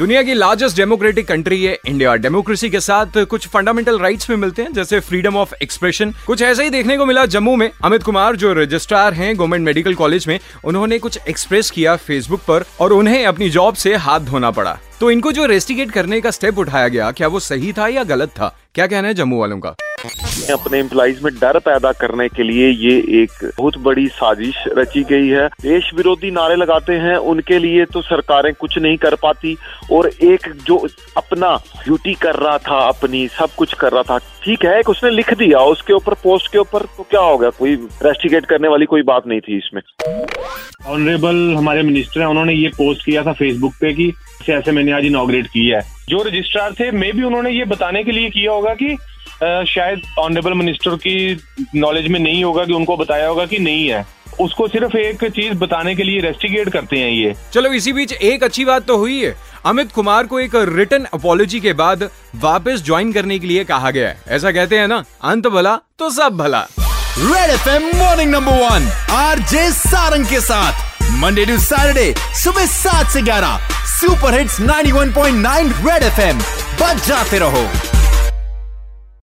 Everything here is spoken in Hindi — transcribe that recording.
दुनिया की लार्जेस्ट डेमोक्रेटिक कंट्री है इंडिया डेमोक्रेसी के साथ कुछ फंडामेंटल राइट्स भी मिलते हैं, जैसे फ्रीडम ऑफ़ एक्सप्रेशन कुछ ऐसा ही देखने को मिला जम्मू में। अमित कुमार, जो रजिस्ट्रार हैं गवर्नमेंट मेडिकल कॉलेज में, उन्होंने कुछ एक्सप्रेस किया फेसबुक पर और उन्हें अपनी जॉब से हाथ धोना पड़ा। तो इनको जो रेस्टिगेट करने का स्टेप उठाया गया, क्या वो सही था या गलत था? क्या कहना है जम्मू वालों का? अपने एम्प्लॉइज में डर पैदा करने के लिए ये एक बहुत बड़ी साजिश रची गई है। देश विरोधी नारे लगाते हैं, उनके लिए तो सरकारें कुछ नहीं कर पाती और एक जो अपना ड्यूटी कर रहा था, अपनी सब कुछ कर रहा था, ठीक है, एक उसने लिख दिया, उसके ऊपर पोस्ट के ऊपर तो क्या हो गया? कोई रेस्टिगेट करने वाली कोई बात नहीं थी इसमें। ऑनरेबल हमारे मिनिस्टर हैं, उन्होंने ये पोस्ट किया था फेसबुक पे कि ऐसे मैंने आज इनॉग्रेट किया है। जो रजिस्ट्रार थे मे भी उन्होंने ये बताने के लिए किया होगा कि शायद ऑनरेबल मिनिस्टर की नॉलेज में नहीं होगा कि उनको बताया होगा कि नहीं है। उसको सिर्फ़ एक चीज़ बताने के लिए रेस्टिगेट करते हैं ये। चलो इसी बीच एक अच्छी बात तो हुई है। अमित कुमार को एक रिटर्न अपॉलोजी के बाद वापस ज्वाइन करने के लिए कहा गया है। ऐसा कहते हैं ना अंत भला तो सब भला। Red F M morning number one R J Sarang के साथ। मंडे टू सैटरडे सुबह सात से ग्यारह। सुपर हिट्स 91.9 रेड एफएम बच जाते रहो।